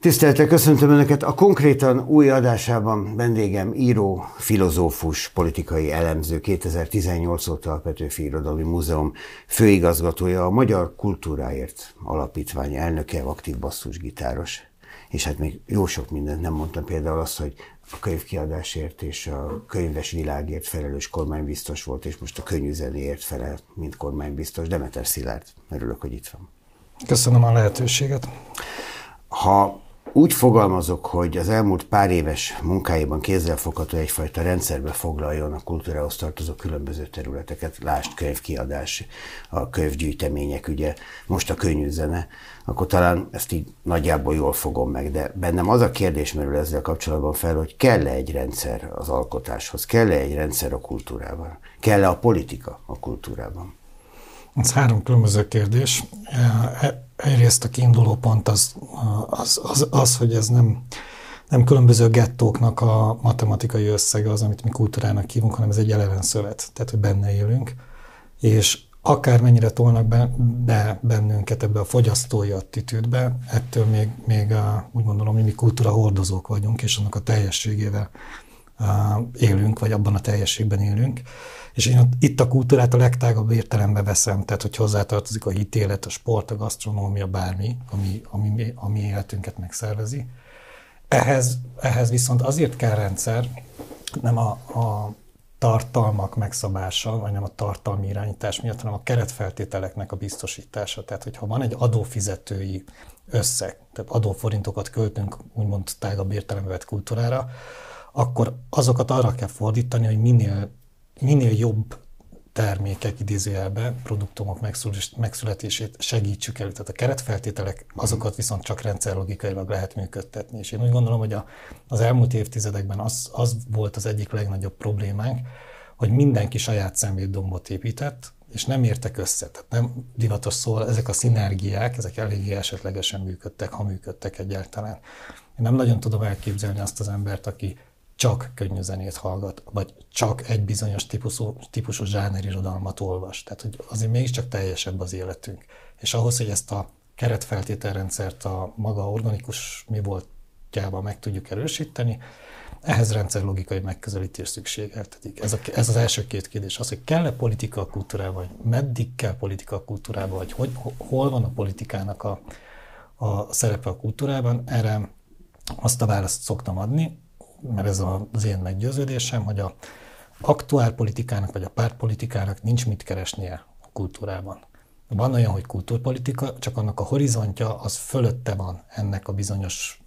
Tiszteltek, köszöntöm Önöket! A konkrétan új adásában vendégem író, filozófus, politikai elemző, 2018 óta a Petőfi Irodalmi Múzeum főigazgatója, a Magyar Kultúráért Alapítvány elnöke, aktív basszusgitáros. És hát még jó sok mindent nem mondtam, például azt, hogy a könyvkiadásért és a könyves világért felelős kormánybiztos volt, és most a könnyűzenéért felel, mint kormánybiztos. Demeter Szilárd, örülök, hogy itt van. Köszönöm a lehetőséget. Ha úgy fogalmazok, hogy az elmúlt pár éves munkáiban kézzelfogható egyfajta rendszerbe foglaljon a kultúrához tartozó különböző területeket, lást könyvkiadás, a könyvgyűjtemények, ugye most a könyvzene, akkor talán ezt így nagyjából jól fogom meg, de bennem az a kérdés merül ezzel kapcsolatban fel, hogy kell-e egy rendszer az alkotáshoz, kell-e egy rendszer a kultúrában, kell-e a politika a kultúrában? Ez három különböző kérdés. Egyrészt a kiinduló pont az, az, az, az hogy ez nem, nem különböző gettóknak a matematikai összege az, amit mi kultúrának hívunk, hanem ez egy eleven szövet, tehát hogy benne élünk. És akármennyire tolnak be, be bennünket ebbe a fogyasztói attitűdbe, ettől még, még a, úgy gondolom, hogy mi kultúra hordozók vagyunk, és annak a teljességével élünk, vagy abban a teljességben élünk. És én itt a kultúrát a legtágabb értelembe veszem, tehát hogy hozzátartozik a hitélet, a sport, a gasztronómia, bármi, ami, ami, ami életünket megszervezi. Ehhez, ehhez viszont azért kell rendszer, nem a, a tartalmak megszabása, vagy nem a tartalmi irányítás miatt, hanem a keretfeltételeknek a biztosítása. Tehát, hogyha van egy adófizetői összeg, tehát adóforintokat költünk úgymond tágabb értelembe vett kultúrára, akkor azokat arra kell fordítani, hogy minél minél jobb termékek idézőjelbe, produktumok megszületését segítsük elő. Tehát a keretfeltételek, azokat viszont csak rendszerlogikailag lehet működtetni. És én úgy gondolom, hogy a, az elmúlt évtizedekben az, az volt az egyik legnagyobb problémánk, hogy mindenki saját szemétdombot épített, és nem értek össze. Tehát nem divatos szól, ezek a szinergiák, ezek eléggé esetlegesen működtek, ha működtek egyáltalán. Én nem nagyon tudom elképzelni azt az embert, aki csak könnyű zenét hallgat, vagy csak egy bizonyos típusú, típusú zsánerirodalmat olvas. Tehát, hogy azért mégiscsak teljesebb az életünk. És ahhoz, hogy ezt a keretfeltételrendszert a maga organikus mi voltjában meg tudjuk erősíteni, ehhez rendszerlogikai megközelítés szükségeltetik. Ez, a, ez az első két kérdés. Az, hogy kell-e politika a kultúrában, vagy meddig kell politika a kultúrában, vagy hogy, hol van a politikának a, a szerepe a kultúrában, erre azt a választ szoktam adni, mert ez az én meggyőződésem, hogy a aktuál politikának vagy a pártpolitikának nincs mit keresnie a kultúrában. Van olyan, hogy kultúrpolitika, csak annak a horizontja az fölötte van ennek a bizonyos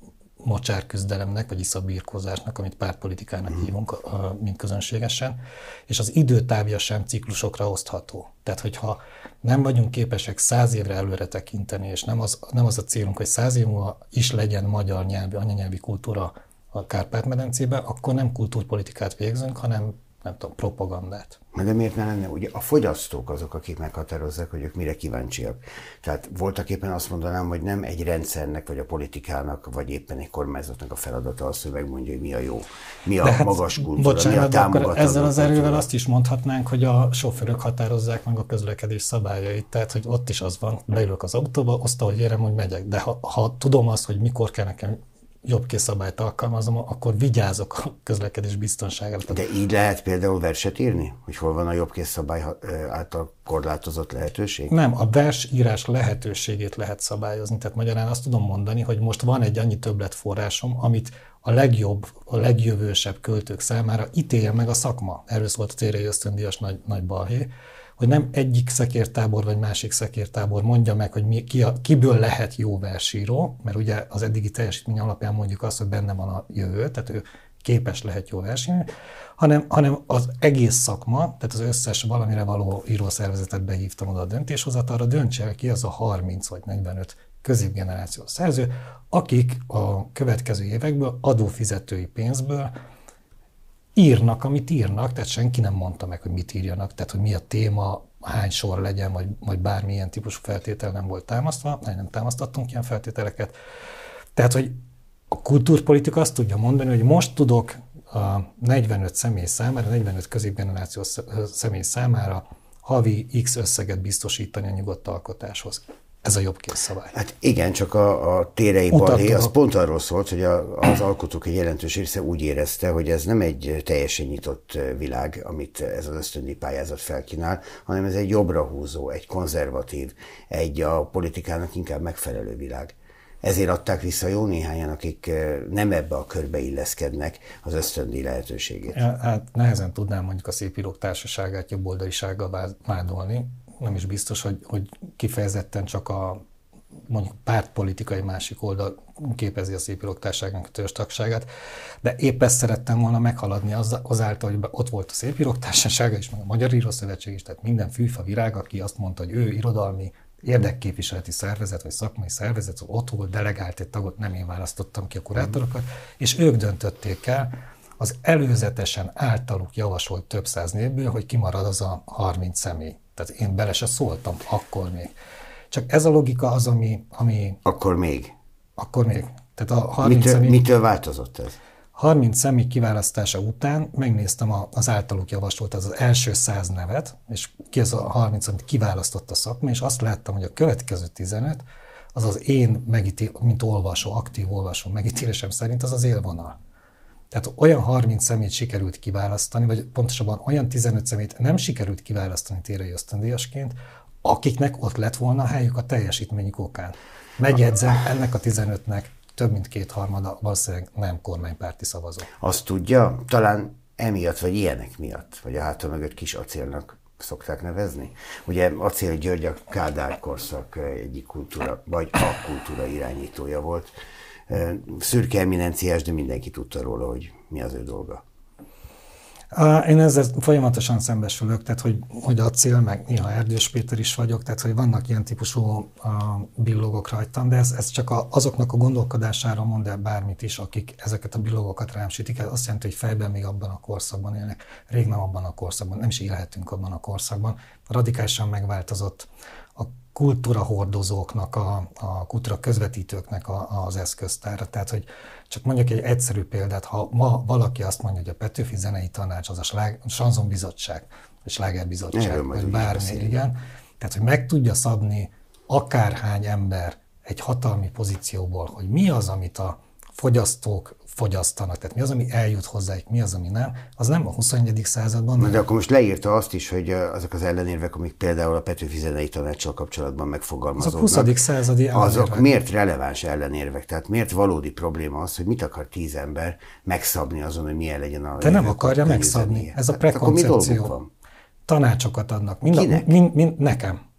mocsárküzdelemnek, vagy iszabírkozásnak, amit pártpolitikának uh-huh. hívunk, mint közönségesen, és az időtávja sem ciklusokra osztható. Tehát, hogyha nem vagyunk képesek száz évre előre tekinteni, és nem az, nem az a célunk, hogy száz év múlva is legyen magyar nyelvi, anyanyelvi kultúra a Kárpát-medencébe, akkor nem kultúrpolitikát végzünk, hanem nem tudom, propagandát. De miért ne lenne? Ugye a fogyasztók azok, akik meghatározzák, hogy ők mire kíváncsiak. Tehát voltak éppen azt mondanám, hogy nem egy rendszernek, vagy a politikának, vagy éppen egy kormányzatnak a feladata az, hogy megmondja, hogy mi a jó, mi a hát, magas kultúra, bocsánat, mi a akkor ezzel az erővel kultúra. azt is mondhatnánk, hogy a sofőrök határozzák meg a közlekedés szabályait. Tehát, hogy ott is az van, beülök az autóba, azt, ahogy érem, hogy megyek. De ha, ha tudom azt, hogy mikor kell nekem jobb szabályt alkalmazom, akkor vigyázok a közlekedés biztonságára. De így lehet például verset írni? Hogy hol van a jobb szabály által korlátozott lehetőség? Nem, a versírás lehetőségét lehet szabályozni. Tehát magyarán azt tudom mondani, hogy most van egy annyi többletforrásom, amit a legjobb, a legjövősebb költők számára ítélje meg a szakma. Erről szólt a térei ösztöndíjas nagy, nagy balhé hogy nem egyik szekértábor vagy másik szekértábor mondja meg, hogy mi, ki a, kiből lehet jó versíró, mert ugye az eddigi teljesítmény alapján mondjuk azt, hogy benne van a jövő, tehát ő képes lehet jó versenyni, hanem, hanem az egész szakma, tehát az összes valamire való írószervezetet behívtam oda a döntéshozatalra, döntse ki az a 30 vagy 45 középgenerációs szerző, akik a következő évekből adófizetői pénzből írnak, amit írnak, tehát senki nem mondta meg, hogy mit írjanak, tehát hogy mi a téma, hány sor legyen, vagy, vagy bármilyen típusú feltétel nem volt támasztva, nem támasztottunk ilyen feltételeket. Tehát, hogy a kultúrpolitika azt tudja mondani, hogy most tudok a 45 személy számára, 45 középgenerációs személy számára havi X összeget biztosítani a nyugodt alkotáshoz. Ez a jobb szabály. Hát igen, csak a, a térei balhé az pont arról szólt, hogy a, az alkotók egy jelentős része úgy érezte, hogy ez nem egy teljesen nyitott világ, amit ez az ösztöndi pályázat felkínál, hanem ez egy jobbra húzó, egy konzervatív, egy a politikának inkább megfelelő világ. Ezért adták vissza jó néhányan, akik nem ebbe a körbe illeszkednek az ösztöndi lehetőségét. Hát nehezen tudnám mondjuk a Szépírók Társaságát jobboldalisággal vádolni, nem is biztos, hogy, hogy kifejezetten csak a mondjuk pártpolitikai másik oldal képezi a szép társágnak a törzs tagságát, de épp ezt szerettem volna meghaladni az, azáltal, hogy ott volt a szép társasága és meg a Magyar Írószövetség is, tehát minden fűfa virág, aki azt mondta, hogy ő irodalmi érdekképviseleti szervezet, vagy szakmai szervezet, ott volt, delegált egy tagot, nem én választottam ki a kurátorokat, és ők döntötték el az előzetesen általuk javasolt több száz névből, hogy kimarad az a 30 személy. Tehát én bele se szóltam akkor még. Csak ez a logika az, ami... ami akkor még? Akkor még. Tehát a 30 mitől, személy, mitől változott ez? 30 személy kiválasztása után megnéztem az általuk javasolt, az, az első száz nevet, és ki az a 30, amit kiválasztott a szakma, és azt láttam, hogy a következő 15, az az én, megítél, mint olvasó, aktív olvasó megítélésem szerint az az élvonal. Tehát olyan 30 szemét sikerült kiválasztani, vagy pontosabban olyan 15 szemét nem sikerült kiválasztani térei ösztöndíjasként, akiknek ott lett volna a helyük a teljesítményük okán. Megjegyzem, ennek a 15-nek több mint kétharmada valószínűleg nem kormánypárti szavazó. Azt tudja, talán emiatt, vagy ilyenek miatt, vagy a háta mögött kis acélnak szokták nevezni. Ugye Acél György a Kádár korszak egyik kultúra, vagy a kultúra irányítója volt szürke eminenciás, de mindenki tudta róla, hogy mi az ő dolga. Én ezzel folyamatosan szembesülök, tehát hogy, hogy a cél, meg néha Erdős Péter is vagyok, tehát hogy vannak ilyen típusú billogok rajtam, de ez, ez csak a, azoknak a gondolkodására mond el bármit is, akik ezeket a billogokat rám sütik. Ez azt jelenti, hogy fejben még abban a korszakban élnek. Rég nem abban a korszakban, nem is élhetünk abban a korszakban. Radikálisan megváltozott kultúra hordozóknak, a, a kultúra közvetítőknek a, az eszköztára. Tehát, hogy csak mondjuk egy egyszerű példát, ha ma valaki azt mondja, hogy a Petőfi Zenei Tanács az a slág, Sanzon Bizottság, vagy Slágerbizottság, vagy bármi, igen. Tehát, hogy meg tudja szabni akárhány ember egy hatalmi pozícióból, hogy mi az, amit a fogyasztók fogyasztanak, tehát mi az, ami eljut hozzájuk, mi az, ami nem, az nem a 21. században. Na, de akkor most leírta azt is, hogy azok az ellenérvek, amik például a Petőfi Zenei Tanácssal kapcsolatban megfogalmazódnak. Azok 20. századi ellenérvek. Azok miért releváns ellenérvek? Tehát miért valódi probléma az, hogy mit akar tíz ember megszabni azon, hogy milyen legyen a... De nem akarja megszabni. Ez a prekoncepció. Hát, Tanácsokat adnak. Mind? A, mind, mind, nekem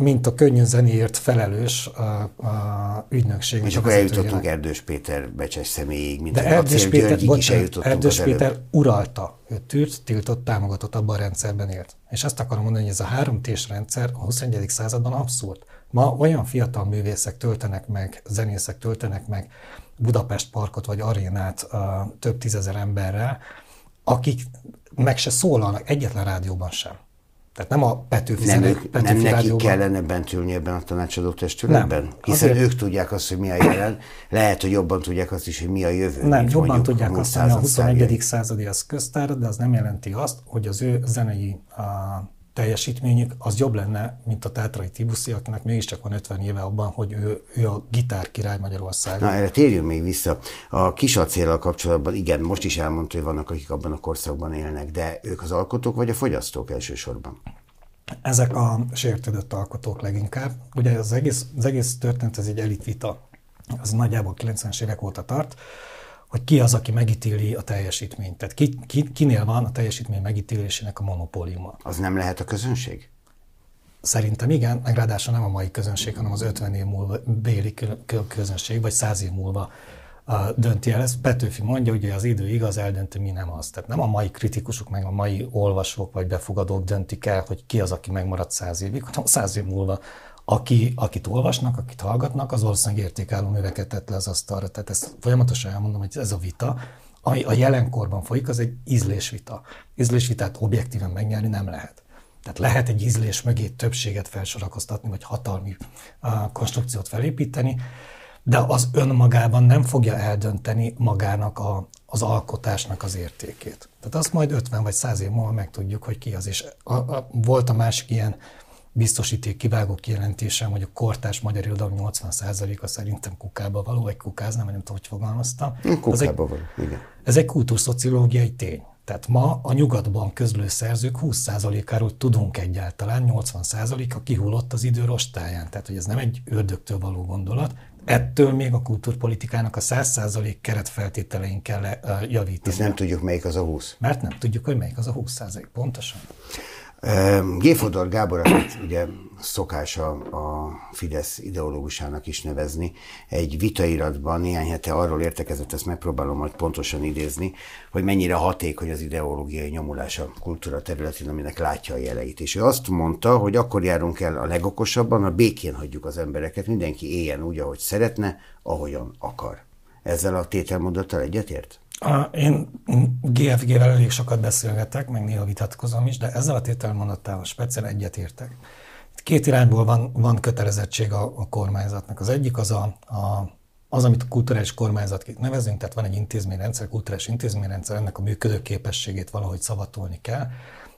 mint a könnyű zenéért felelős a, a ügynökség. És akkor eljutottunk Erdős Péter becses személyig, mint De Erdős Péter, is Erdős Péter uralta, ő tűrt, tiltott, támogatott, abban a rendszerben élt. És azt akarom mondani, hogy ez a három tés rendszer a 21. században abszurd. Ma olyan fiatal művészek töltenek meg, zenészek töltenek meg Budapest parkot vagy arénát uh, több tízezer emberrel, akik meg se szólalnak egyetlen rádióban sem. Tehát nem a Petőfi Nem, ők, Petőfi nem nekik kellene bent ülni ebben a tanácsadó testületben? Nem. Hiszen azért... ők tudják azt, hogy mi a jelen. Lehet, hogy jobban tudják azt is, hogy mi a jövő. Nem, jobban tudják azt, hogy a 21. századi az köztár, de az nem jelenti azt, hogy az ő zenei a teljesítményük az jobb lenne, mint a Tátrai Tibuszi, akinek mégiscsak van 50 éve abban, hogy ő, ő a gitár király Magyarországon. Na, erre térjünk még vissza. A kis acéllal kapcsolatban, igen, most is elmondta, hogy vannak, akik abban a korszakban élnek, de ők az alkotók vagy a fogyasztók elsősorban? Ezek a sértődött alkotók leginkább. Ugye az egész, az egész történet, ez egy elitvita, az nagyjából 90-es évek óta tart hogy ki az, aki megítéli a teljesítményt. Tehát ki, ki, kinél van a teljesítmény megítélésének a monopóliuma. Az nem lehet a közönség? Szerintem igen, meg ráadásul nem a mai közönség, hanem az 50 év múlva béli közönség, vagy 100 év múlva dönti el. Ezt Petőfi mondja, hogy az idő igaz, eldönti, mi nem az. Tehát nem a mai kritikusok, meg a mai olvasók vagy befogadók döntik el, hogy ki az, aki megmaradt száz évig, hanem száz év múlva aki, akit olvasnak, akit hallgatnak, az valószínűleg értékálló műveket tett le az asztalra. Tehát ezt folyamatosan elmondom, hogy ez a vita, ami a jelenkorban folyik, az egy ízlésvita. Ízlésvitát objektíven megnyerni nem lehet. Tehát lehet egy ízlés mögé többséget felsorakoztatni, vagy hatalmi uh, konstrukciót felépíteni, de az önmagában nem fogja eldönteni magának a, az alkotásnak az értékét. Tehát azt majd 50 vagy 100 év múlva megtudjuk, hogy ki az. És a, a, volt a másik ilyen biztosíték kivágó kijelentésem, hogy a kortás magyar irodalom 80%-a szerintem kukába való, vagy kukázna, nem tudom, hogy fogalmaztam. Kukába egy, való, igen. Ez egy kultúrszociológiai tény. Tehát ma a nyugatban közlő szerzők 20%-áról tudunk egyáltalán, 80%-a kihullott az idő rostáján. Tehát, hogy ez nem egy ördögtől való gondolat, ettől még a kultúrpolitikának a 100% keretfeltételein kell javítani. És nem tudjuk, melyik az a 20. Mert nem tudjuk, hogy melyik az a 20%, pontosan. Géfodor Gábor, akit ugye szokás a, a Fidesz ideológusának is nevezni, egy vitairatban néhány hete arról értekezett, ezt megpróbálom majd pontosan idézni, hogy mennyire hatékony az ideológiai nyomulás a kultúra területén, aminek látja a jeleit. És ő azt mondta, hogy akkor járunk el a legokosabban, a békén hagyjuk az embereket, mindenki éljen úgy, ahogy szeretne, ahogyan akar. Ezzel a tételmondattal egyetért? Én GFG-vel elég sokat beszélgetek, meg néha vitatkozom is, de ezzel a tételmondattal speciál egyetértek. Két irányból van, van kötelezettség a, a kormányzatnak. Az egyik az, a, a, az, amit a kulturális kormányzatként nevezünk, tehát van egy intézményrendszer, kulturális intézményrendszer, ennek a működőképességét valahogy szavatolni kell,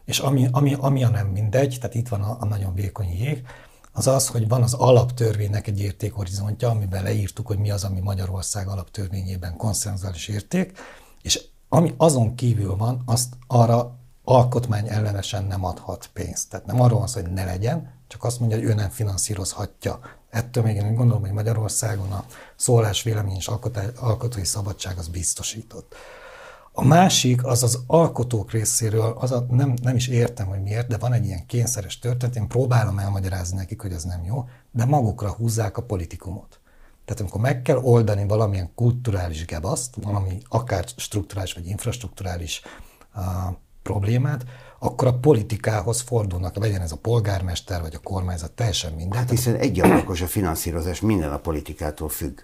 és ami, ami, ami a nem mindegy, tehát itt van a, a nagyon vékony jég, az az, hogy van az alaptörvénynek egy értékhorizontja, amiben leírtuk, hogy mi az, ami Magyarország alaptörvényében konszenzuális érték, és ami azon kívül van, azt arra alkotmány ellenesen nem adhat pénzt. Tehát nem arról van szó, hogy ne legyen, csak azt mondja, hogy ő nem finanszírozhatja. Ettől még én gondolom, hogy Magyarországon a szólás, vélemény és alkotói szabadság az biztosított. A másik az az alkotók részéről, az a, nem, nem is értem, hogy miért, de van egy ilyen kényszeres történet, én próbálom elmagyarázni nekik, hogy ez nem jó, de magukra húzzák a politikumot. Tehát amikor meg kell oldani valamilyen kulturális gebaszt, valami akár strukturális vagy infrastruktúrális uh, problémát, akkor a politikához fordulnak, legyen ez a polgármester vagy a kormányzat, teljesen minden. Hát hiszen egy a finanszírozás minden a politikától függ.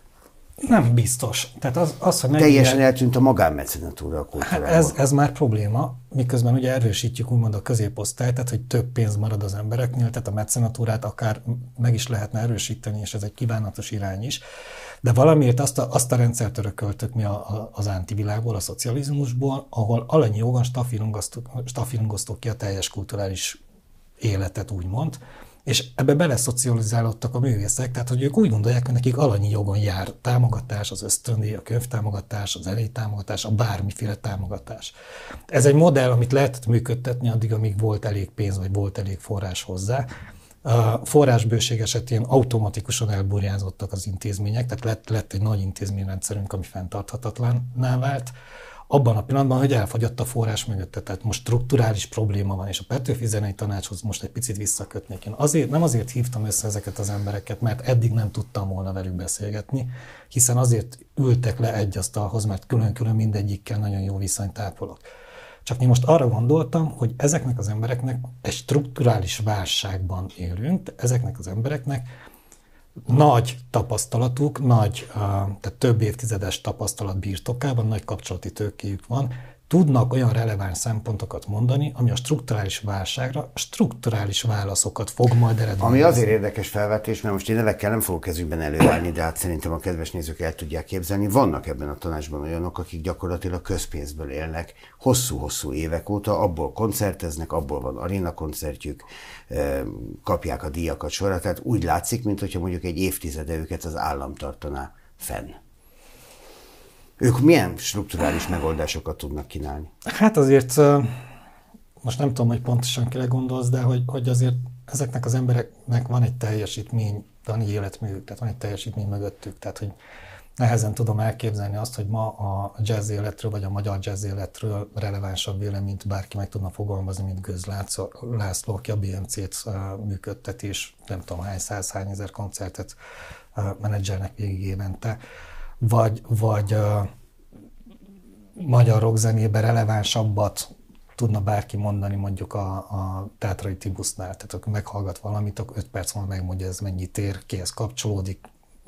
Nem biztos. Tehát az, az hogy mennyire... Teljesen eltűnt a magánmecenatúra a kultúrában. Hát ez, ez már probléma, miközben ugye erősítjük úgymond a középosztályt, tehát hogy több pénz marad az embereknél, tehát a mecenatúrát akár meg is lehetne erősíteni, és ez egy kívánatos irány is. De valamiért azt a, azt a rendszert örököltök mi a, a, az antivilágból, a szocializmusból, ahol alanyi jogon stafilungoztuk ki a teljes kulturális életet, úgymond, és ebbe beleszocializálódtak a művészek, tehát hogy ők úgy gondolják, hogy nekik alanyi jogon jár támogatás, az ösztöndíj, a könyvtámogatás, az támogatás, a bármiféle támogatás. Ez egy modell, amit lehetett működtetni addig, amíg volt elég pénz, vagy volt elég forrás hozzá. A forrásbőség esetén automatikusan elburjázottak az intézmények, tehát lett, lett egy nagy intézményrendszerünk, ami fenntarthatatlanná vált abban a pillanatban, hogy elfogyott a forrás mögötte. Tehát most strukturális probléma van, és a Petőfi Zenei Tanácshoz most egy picit visszakötnék. Én azért, nem azért hívtam össze ezeket az embereket, mert eddig nem tudtam volna velük beszélgetni, hiszen azért ültek le egy asztalhoz, mert külön-külön mindegyikkel nagyon jó viszonyt ápolok. Csak én most arra gondoltam, hogy ezeknek az embereknek egy strukturális válságban élünk, ezeknek az embereknek nagy tapasztalatuk, nagy, tehát több évtizedes tapasztalat birtokában, nagy kapcsolati tőkéjük van, tudnak olyan releváns szempontokat mondani, ami a strukturális válságra strukturális válaszokat fog majd eredményezni. Ami azért érdekes felvetés, mert most én nevekkel nem fogok kezükben előállni, de hát szerintem a kedves nézők el tudják képzelni. Vannak ebben a tanácsban olyanok, akik gyakorlatilag közpénzből élnek hosszú-hosszú évek óta, abból koncerteznek, abból van aréna koncertjük, kapják a díjakat sorra, tehát úgy látszik, mintha mondjuk egy évtizede őket az állam tartaná fenn. Ők milyen strukturális megoldásokat tudnak kínálni? Hát azért, most nem tudom, hogy pontosan kire gondolsz, de hogy, hogy azért ezeknek az embereknek van egy teljesítmény, van egy életművük, tehát van egy teljesítmény mögöttük, tehát hogy nehezen tudom elképzelni azt, hogy ma a jazz életről, vagy a magyar jazz életről relevánsabb véleményt bárki meg tudna fogalmazni, mint Göz László, aki a BMC-t működtet, és nem tudom hány száz, hány ezer koncertet menedzselnek végig évente vagy, vagy uh, magyar rockzenében relevánsabbat tudna bárki mondani mondjuk a, a Tátrai Tibusznál. Tehát akkor meghallgat valamit, akkor 5 perc múlva megmondja, ez mennyit ér, kihez kapcsolódik,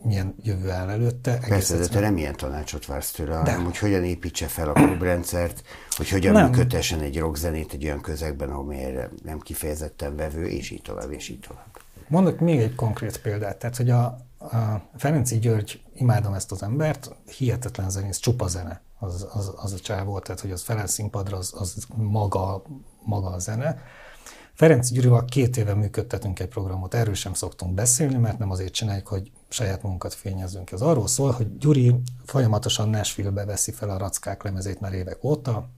milyen jövő áll előtte. Persze, de te nem ilyen tanácsot vársz tőle, hanem hogy hogyan építse fel a klubrendszert, hogy hogyan nem. működtessen egy rockzenét egy olyan közegben, amelyre nem kifejezetten vevő, és így tovább, és így tovább. Mondok még egy konkrét példát. Tehát, hogy a, a Ferenci György, imádom ezt az embert, hihetetlen zenész, csupa zene az, az, az a csávó, tehát hogy az felel színpadra, az, az maga, maga a zene. Ferenc Gyurival két éve működtetünk egy programot, erről sem szoktunk beszélni, mert nem azért csináljuk, hogy saját munkat fényezzünk. Ez arról szól, hogy Gyuri folyamatosan Nashville-be veszi fel a rackák lemezét már évek óta,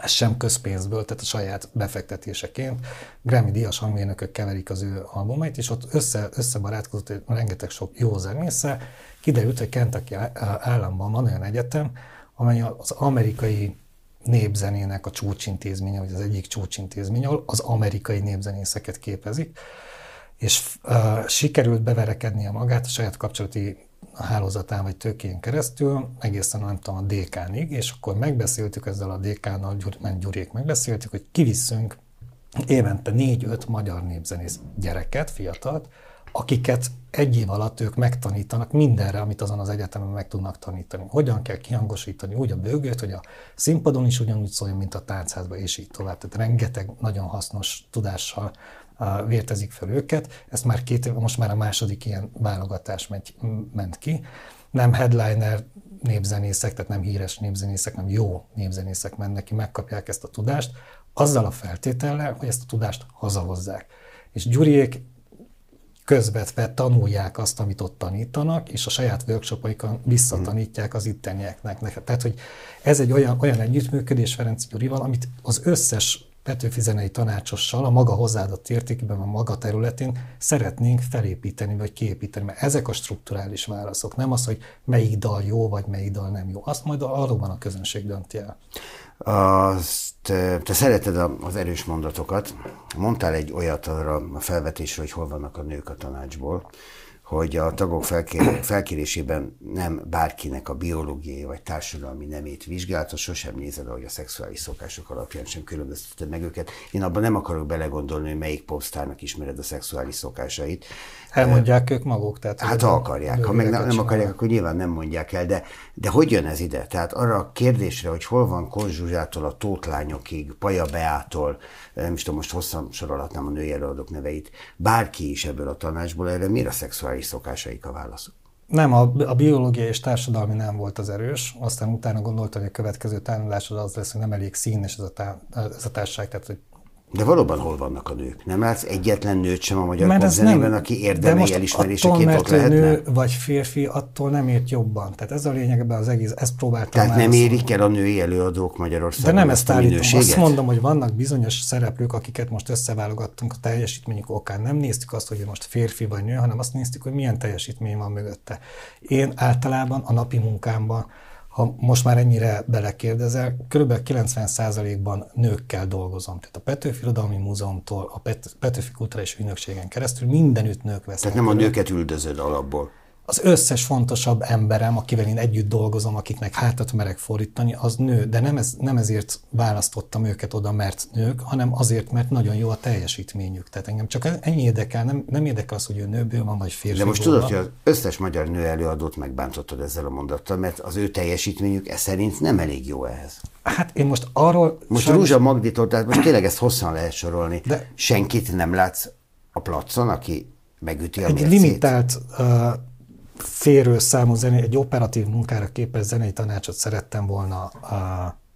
ez sem közpénzből, tehát a saját befektetéseként. Grammy díjas hangmérnökök keverik az ő albumait, és ott össze, összebarátkozott rengeteg sok jó zenésze. Kiderült, hogy Kentucky államban van olyan egyetem, amely az amerikai népzenének a csúcsintézménye, vagy az egyik csúcsintézménye, ahol az amerikai népzenészeket képezik, és uh, sikerült beverekednie magát a saját kapcsolati hálózatán vagy tőkén keresztül, egészen nem tudom, a DK-nig, és akkor megbeszéltük ezzel a DK-nal, Gyuri, Gyurék megbeszéltük, hogy kivisszünk évente négy-öt magyar népzenész gyereket, fiatalt, akiket egy év alatt ők megtanítanak mindenre, amit azon az egyetemen meg tudnak tanítani. Hogyan kell kihangosítani úgy a bőgőt, hogy a színpadon is ugyanúgy szóljon, mint a táncházban, és így tovább. Tehát rengeteg nagyon hasznos tudással vértezik fel őket. Ezt már két év, most már a második ilyen válogatás megy, ment ki. Nem headliner népzenészek, tehát nem híres népzenészek, nem jó népzenészek mennek ki, megkapják ezt a tudást, azzal a feltétellel, hogy ezt a tudást hazahozzák. És Gyuriék közvetve tanulják azt, amit ott tanítanak, és a saját workshopaikon visszatanítják az ittenieknek. Tehát, hogy ez egy olyan, olyan együttműködés Ferenc Gyurival, amit az összes Petőfi zenei tanácsossal a maga hozzáadott értékében, a maga területén szeretnénk felépíteni, vagy kiépíteni, mert ezek a strukturális válaszok, nem az, hogy melyik dal jó, vagy melyik dal nem jó. Azt majd valóban a közönség dönti el. Azt, te szereted az erős mondatokat. Mondtál egy olyat arra a felvetésre, hogy hol vannak a nők a tanácsból, hogy a tagok felkér, felkérésében nem bárkinek a biológiai vagy társadalmi nemét vizsgálta, sosem nézed, hogy a szexuális szokások alapján sem különbözteted meg őket. Én abban nem akarok belegondolni, hogy melyik popstárnak ismered a szexuális szokásait. Elmondják ők maguk. Tehát, hát ha akarják, ha meg nem, nem akarják, akkor nyilván nem mondják el, de, de hogy jön ez ide? Tehát arra a kérdésre, hogy hol van Konzsuzsától a tótlányokig, Paja Beától, nem is tudom, most hosszan sorolhatnám a női előadók neveit, bárki is ebből a tanácsból, erre miért a szexuális szokásaik a válaszok? Nem, a, a biológiai és társadalmi nem volt az erős, aztán utána gondoltam, hogy a következő tanulásod az lesz, hogy nem elég szín, és ez a, tá, ez a társaság, tehát hogy de valóban hol vannak a nők? Nem látsz egyetlen nőt sem a magyar popzenében, aki érdemei elismeréseként attól, ott lehetne? nő vagy férfi, attól nem ért jobban. Tehát ez a lényeg ebben az egész, ezt próbáltam Tehát nem érik el a női előadók Magyarországon De nem ezt, ezt állítom. Azt mondom, hogy vannak bizonyos szereplők, akiket most összeválogattunk a teljesítményük okán. Nem néztük azt, hogy most férfi vagy nő, hanem azt néztük, hogy milyen teljesítmény van mögötte. Én általában a napi munkámban ha most már ennyire belekérdezel, kb. 90%-ban nőkkel dolgozom. Tehát a Petőfi Irodalmi Múzeumtól a Petőfi Kulturális Ügynökségen keresztül mindenütt nők vesznek. Tehát nem a nőket üldözöd alapból az összes fontosabb emberem, akivel én együtt dolgozom, akiknek hátat merek fordítani, az nő. De nem, ez, nem ezért választottam őket oda, mert nők, hanem azért, mert nagyon jó a teljesítményük. Tehát engem csak ennyi érdekel, nem, nem érdekel az, hogy ő nőből van, vagy férfi. De most tudod, hogy az összes magyar nő előadót megbántottad ezzel a mondattal, mert az ő teljesítményük ez szerint nem elég jó ehhez. Hát én most arról... Most sajnos... Rúzsa Magditól, tehát most tényleg ezt hosszan lehet sorolni. De... Senkit nem látsz a placon, aki megüti a Egy mércét. limitált uh, férő számú zené, egy operatív munkára képes zenei tanácsot szerettem volna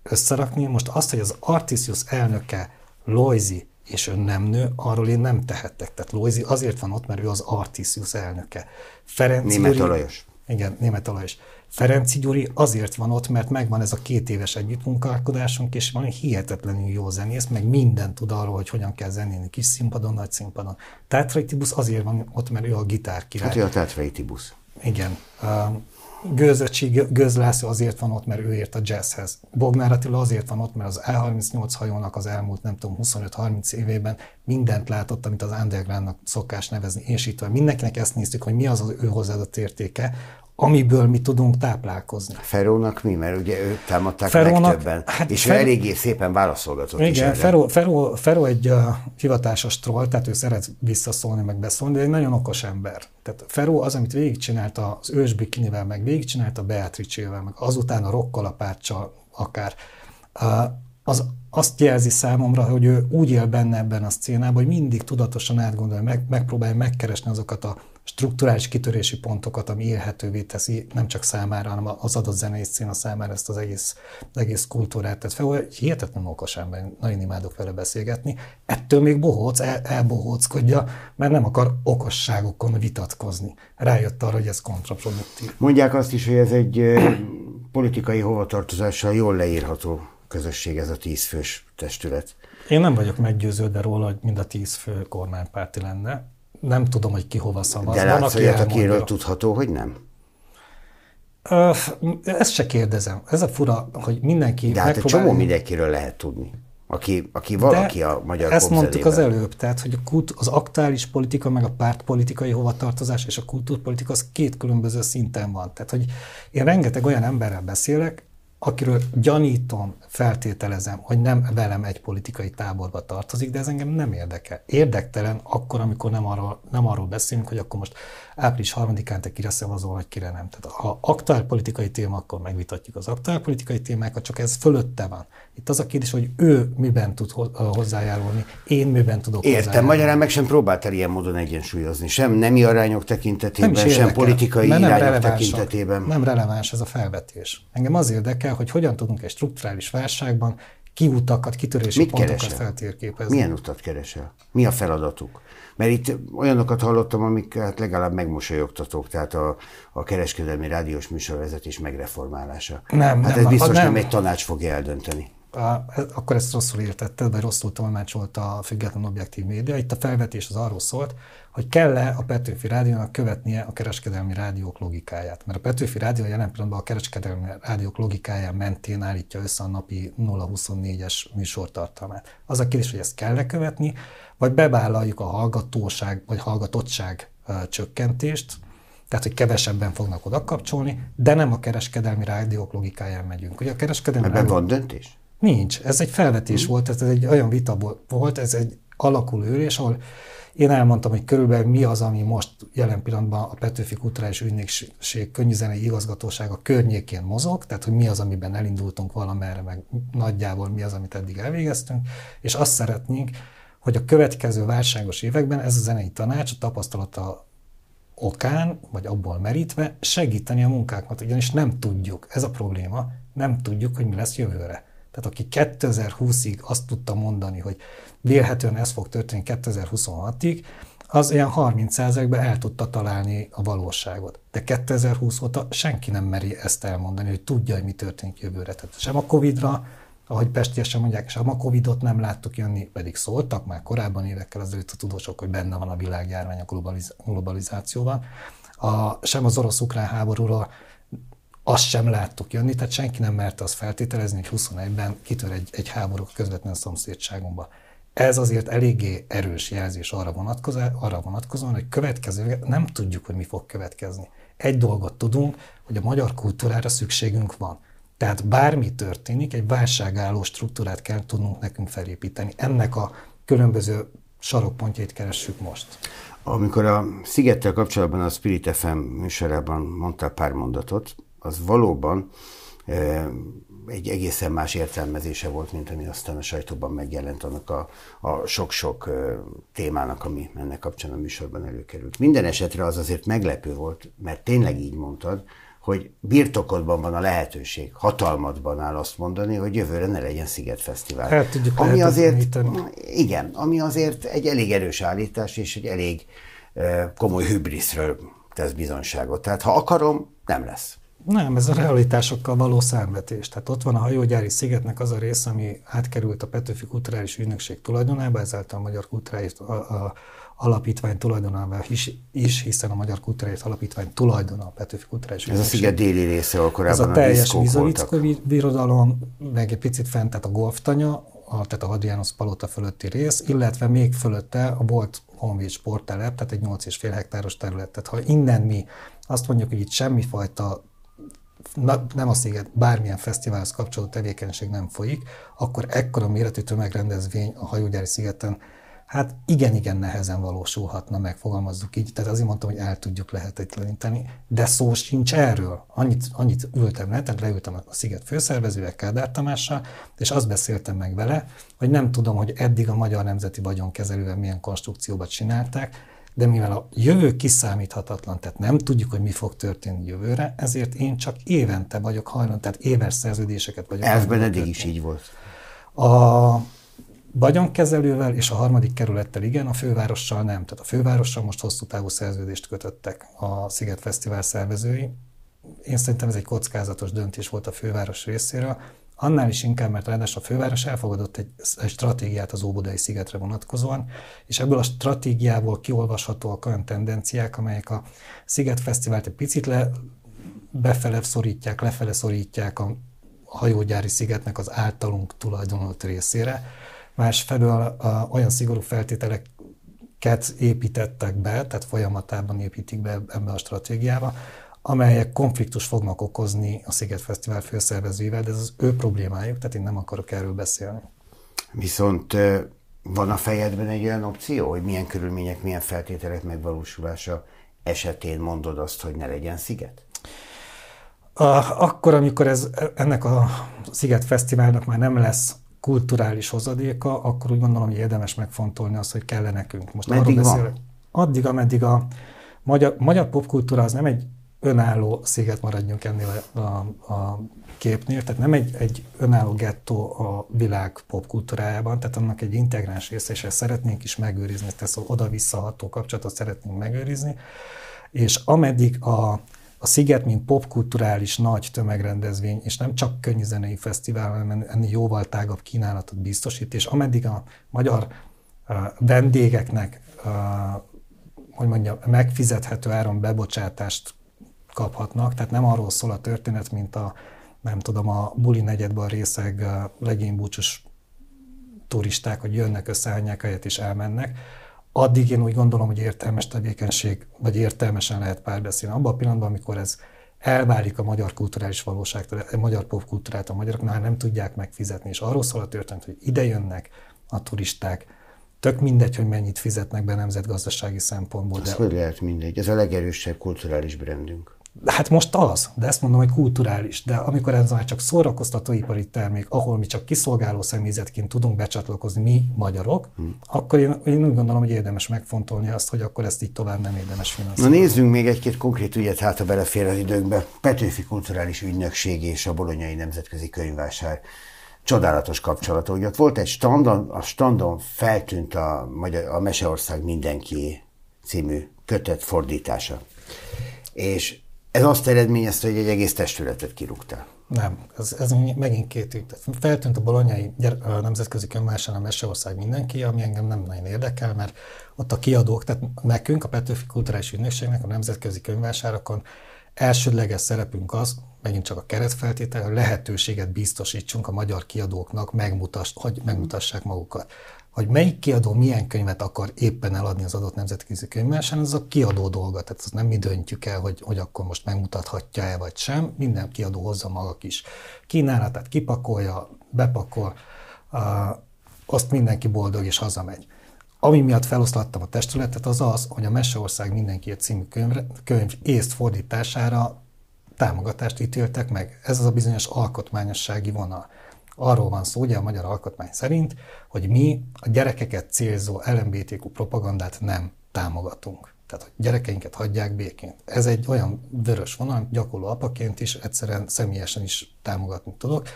összerakni. Most azt, hogy az Artisius elnöke Loizi és ön nem nő, arról én nem tehettek. Tehát Loizi azért van ott, mert ő az Artisius elnöke. Ferenc Német Gyuri, Alajos. Igen, Német Alajos. Ferenci Gyuri azért van ott, mert megvan ez a két éves együttmunkálkodásunk, és van egy hihetetlenül jó zenész, meg minden tud arról, hogy hogyan kell zenélni kis színpadon, nagy színpadon. Tátrai Tibusz azért van ott, mert ő a gitár király. Hát ő a Tátrai Tibusz. Igen. Gőzöcsi, Gőz László azért van ott, mert ő ért a jazzhez. Bognár Attila azért van ott, mert az A38 hajónak az elmúlt, nem tudom, 25-30 évében mindent látott, amit az undergroundnak szokás nevezni, és itt van. Mindenkinek ezt néztük, hogy mi az az ő hozzáadott értéke, amiből mi tudunk táplálkozni. Ferónak mi? Mert ugye őt támadták Ferónak, legtöbben, hát és Feró, ő eléggé szépen válaszolgatott Igen, is Feró, Feró, Feró egy uh, hivatásos troll, tehát ő szeret visszaszólni, meg beszólni, de egy nagyon okos ember. Tehát Feró az, amit végigcsinálta az ős bikinivel, meg végigcsinálta Beatrice-vel, meg azután a rokkalapáccsal akár, uh, az azt jelzi számomra, hogy ő úgy él benne ebben a szcénában, hogy mindig tudatosan átgondolja, meg, megpróbálja megkeresni azokat a strukturális kitörési pontokat, ami élhetővé teszi nem csak számára, hanem az adott zenei szín számára ezt az egész, az egész kultúrát. Tehát fel, hogy hihetetlen okos ember, nagyon imádok vele beszélgetni. Ettől még bohóc, el, elbohóckodja, mert nem akar okosságokon vitatkozni. Rájött arra, hogy ez kontraproduktív. Mondják azt is, hogy ez egy politikai hovatartozással jól leírható közösség, ez a tízfős testület. Én nem vagyok meggyőződve róla, hogy mind a tíz fő kormánypárti lenne nem tudom, hogy ki hova szavaz. De látsz olyat, akiről tudható, hogy nem? Ö, ezt se kérdezem. Ez a fura, hogy mindenki De hát egy csomó mindenkiről lehet tudni. Aki, aki valaki De a magyar Ezt mondtuk az előbb, tehát hogy a kult, az aktuális politika, meg a pártpolitikai hovatartozás és a kultúrpolitika az két különböző szinten van. Tehát, hogy én rengeteg olyan emberrel beszélek, akiről gyanítom, feltételezem, hogy nem velem egy politikai táborba tartozik, de ez engem nem érdekel. Érdektelen akkor, amikor nem arról, nem arról beszélünk, hogy akkor most április harmadikán te kire szavazol, vagy kire nem. Tehát ha aktuál politikai téma, akkor megvitatjuk az aktuál politikai témákat, csak ez fölötte van. Itt az a kérdés, hogy ő miben tud hozzájárulni, én miben tudok Értem, hozzájárulni. magyarán meg sem próbáltál ilyen módon egyensúlyozni. Sem nemi arányok tekintetében, nem sem politikai irányok tekintetében. Nem releváns ez a felvetés. Engem az érdekel, hogy hogyan tudunk egy strukturális válságban kiutakat, kitörési Mit pontokat keresel? feltérképezni. Milyen utat keresel? Mi a feladatuk? Mert itt olyanokat hallottam, amik hát legalább megmosolyogtatók, tehát a, a kereskedelmi rádiós műsorvezetés megreformálása. Nem, hát nem, ez biztos nem, nem egy tanács fogja eldönteni. A, akkor ezt rosszul értetted, vagy rosszul tolmácsolt a független objektív média. Itt a felvetés az arról szólt, hogy kell-e a Petőfi Rádiónak követnie a kereskedelmi rádiók logikáját. Mert a Petőfi Rádió jelen pillanatban a kereskedelmi rádiók logikáján mentén állítja össze a napi 0-24-es műsortartalmát. Az a kérdés, hogy ezt kell-e követni, vagy bevállaljuk a hallgatóság vagy hallgatottság csökkentést, tehát, hogy kevesebben fognak oda kapcsolni, de nem a kereskedelmi rádiók logikáján megyünk. Ugye a kereskedelmi Ebben rádió... van döntés? Nincs. Ez egy felvetés hmm. volt, ez egy olyan vita volt, ez egy alakuló ülés, ahol én elmondtam, hogy körülbelül mi az, ami most jelen pillanatban a Petőfi Kulturális Ügynökség könnyűzenei igazgatósága környékén mozog, tehát hogy mi az, amiben elindultunk valamerre, meg nagyjából mi az, amit eddig elvégeztünk, és azt szeretnénk, hogy a következő válságos években ez a zenei tanács a tapasztalata okán, vagy abból merítve segíteni a munkákat, ugyanis nem tudjuk, ez a probléma, nem tudjuk, hogy mi lesz jövőre. Tehát aki 2020-ig azt tudta mondani, hogy vélhetően ez fog történni 2026-ig, az ilyen 30%-ban el tudta találni a valóságot. De 2020 óta senki nem meri ezt elmondani, hogy tudja, hogy mi történik jövőre. Tehát sem a Covid-ra, ahogy pestiesen mondják, sem a Covid-ot nem láttuk jönni, pedig szóltak már korábban évekkel azelőtt a tudósok, hogy benne van a világjárvány a globaliz- globalizációban. A, sem az orosz-ukrán háborúról azt sem láttuk jönni, tehát senki nem merte azt feltételezni, hogy 21-ben kitör egy, egy háború közvetlen szomszédságunkba. Ez azért eléggé erős jelzés arra, vonatkozóan, arra vonatkozóan, hogy következő, nem tudjuk, hogy mi fog következni. Egy dolgot tudunk, hogy a magyar kultúrára szükségünk van. Tehát bármi történik, egy válságálló struktúrát kell tudnunk nekünk felépíteni. Ennek a különböző sarokpontjait keressük most. Amikor a Szigettel kapcsolatban a Spirit FM műsorában mondtál pár mondatot, az valóban egy egészen más értelmezése volt, mint ami aztán a sajtóban megjelent annak a, a sok-sok témának, ami ennek kapcsán a műsorban előkerült. Minden esetre az azért meglepő volt, mert tényleg így mondtad, hogy birtokodban van a lehetőség, hatalmadban áll azt mondani, hogy jövőre ne legyen Szigetfesztivál. El tudjuk ami azért, igen, ami azért egy elég erős állítás, és egy elég komoly hübriszről tesz bizonságot. Tehát ha akarom, nem lesz. Nem, ez a realitásokkal való számvetés. Tehát ott van a hajógyári szigetnek az a rész, ami átkerült a Petőfi Kulturális Ügynökség tulajdonába, ezáltal a Magyar Kulturális a, a, Alapítvány tulajdonába is, is, hiszen a Magyar Kulturális Alapítvány tulajdona a Petőfi Kulturális Ez Ügynökség. a sziget déli része, ahol korábban Ez a teljes vizovickó birodalom, meg egy picit fent, tehát a golftanya, a, tehát a Hadrianus palota fölötti rész, illetve még fölötte a volt Honvéd sporttelep, tehát egy 8,5 hektáros terület. Tehát ha innen mi azt mondjuk, hogy itt semmifajta na, nem a sziget, bármilyen fesztiválhoz kapcsolódó tevékenység nem folyik, akkor ekkora méretű tömegrendezvény a hajógyári szigeten hát igen-igen nehezen valósulhatna meg, fogalmazzuk így. Tehát azért mondtam, hogy el tudjuk lehetetleníteni, de szó sincs erről. Annyit, annyit ültem le, tehát leültem a Sziget főszervezővel, Kádár Tamással, és azt beszéltem meg vele, hogy nem tudom, hogy eddig a Magyar Nemzeti Vagyonkezelővel milyen konstrukcióbat csinálták, de mivel a jövő kiszámíthatatlan, tehát nem tudjuk, hogy mi fog történni jövőre, ezért én csak évente vagyok hajlandó, tehát éves szerződéseket vagyok. Elfben eddig is így volt. A vagyonkezelővel és a harmadik kerülettel igen, a fővárossal nem. Tehát a fővárossal most hosszú távú szerződést kötöttek a Sziget Fesztivál szervezői. Én szerintem ez egy kockázatos döntés volt a főváros részéről. Annál is inkább, mert ráadásul a főváros elfogadott egy, egy stratégiát az Óbudai szigetre vonatkozóan, és ebből a stratégiából kiolvashatóak olyan tendenciák, amelyek a Sziget Fesztivált egy picit le, befele szorítják, lefele szorítják a hajógyári szigetnek az általunk tulajdonolt részére. Másfelől a, olyan szigorú feltételeket építettek be, tehát folyamatában építik be ebbe a stratégiába, amelyek konfliktus fognak okozni a Sziget Fesztivál főszervezőivel, de ez az ő problémájuk, tehát én nem akarok erről beszélni. Viszont van a fejedben egy olyan opció, hogy milyen körülmények, milyen feltételek megvalósulása esetén mondod azt, hogy ne legyen sziget? Akkor, amikor ez, ennek a Sziget Fesztiválnak már nem lesz kulturális hozadéka, akkor úgy gondolom, hogy érdemes megfontolni azt, hogy kell nekünk. Most Meddig arról beszélek. Addig, ameddig a magyar, magyar popkultúra az nem egy önálló sziget maradjunk ennél a, a, képnél, tehát nem egy, egy önálló gettó a világ popkultúrájában, tehát annak egy integráns része, és ezt szeretnénk is megőrizni, tehát oda-visszaható kapcsolatot szeretnénk megőrizni, és ameddig a, a Sziget, mint popkulturális nagy tömegrendezvény, és nem csak könnyűzenei fesztivál, hanem ennél jóval tágabb kínálatot biztosít, és ameddig a magyar uh, vendégeknek, uh, hogy mondjam, megfizethető áron bebocsátást kaphatnak, tehát nem arról szól a történet, mint a, nem tudom, a buli negyedben a részeg legénybúcsos turisták, hogy jönnek, összeállják helyet és elmennek, addig én úgy gondolom, hogy értelmes tevékenység, vagy értelmesen lehet párbeszélni. Abban a pillanatban, amikor ez elválik a magyar kulturális valóságtól, a magyar popkultúrát, a magyarok már nem tudják megfizetni, és arról szól a történet, hogy ide jönnek a turisták, tök mindegy, hogy mennyit fizetnek be nemzetgazdasági szempontból. Ez de... hogy lehet mindegy? Ez a legerősebb kulturális brandünk. Hát most az, de ezt mondom, hogy kulturális. De amikor ez már csak szórakoztatóipari termék, ahol mi csak kiszolgáló személyzetként tudunk becsatlakozni mi magyarok, hmm. akkor én, én úgy gondolom, hogy érdemes megfontolni azt, hogy akkor ezt így tovább nem érdemes finanszírozni. Na nézzünk még egy-két konkrét ügyet, hát ha belefér az időnkbe. Petőfi Kulturális Ügynökség és a Bolonyai Nemzetközi Könyvvásár csodálatos kapcsolata. Ugye ott volt egy standon, a standon feltűnt a, magyar, a Meseország mindenki című kötet fordítása. És ez azt eredményezte, hogy egy egész testületet kirúgtál. Nem, ez, ez megint két ügy. Feltűnt a bolonyai a nemzetközi könyvásán a Meseország mindenki, ami engem nem nagyon érdekel, mert ott a kiadók, tehát nekünk, a Petőfi Kulturális Ügynökségnek a nemzetközi könyvásárokon elsődleges szerepünk az, megint csak a keretfeltétel, hogy lehetőséget biztosítsunk a magyar kiadóknak, megmutass, hogy megmutassák magukat hogy melyik kiadó milyen könyvet akar éppen eladni az adott nemzetközi könyvvásárlón, az a kiadó dolga. Tehát azt nem mi döntjük el, hogy, hogy akkor most megmutathatja-e vagy sem. Minden kiadó hozza maga kis kínálatát, kipakolja, bepakol, azt mindenki boldog és hazamegy. Ami miatt feloszlattam a testületet, az az, hogy a Meseország mindenki című könyv, könyv észt fordítására támogatást ítéltek meg. Ez az a bizonyos alkotmányossági vonal. Arról van szó, ugye a magyar alkotmány szerint, hogy mi a gyerekeket célzó LMBTQ propagandát nem támogatunk. Tehát, hogy gyerekeinket hagyják békén. Ez egy olyan vörös vonal, gyakorló apaként is, egyszerűen személyesen is támogatni tudok.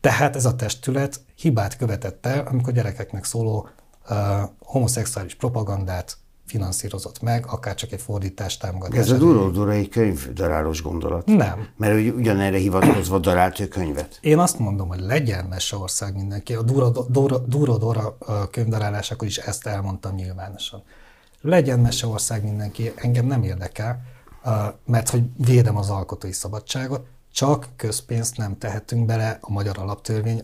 Tehát ez a testület hibát követett el, amikor gyerekeknek szóló uh, homoszexuális propagandát finanszírozott meg, akár csak egy fordítás támogatás. Ez a duró-durai könyvdarálós gondolat. Nem. Mert hogy ugyanerre hivatkozva darált ő könyvet. Én azt mondom, hogy legyen Meseország mindenki. A Dura-Dora könyvdarálásakor is ezt elmondtam nyilvánosan. Legyen Meseország mindenki, engem nem érdekel, mert hogy védem az alkotói szabadságot, csak közpénzt nem tehetünk bele a magyar alaptörvény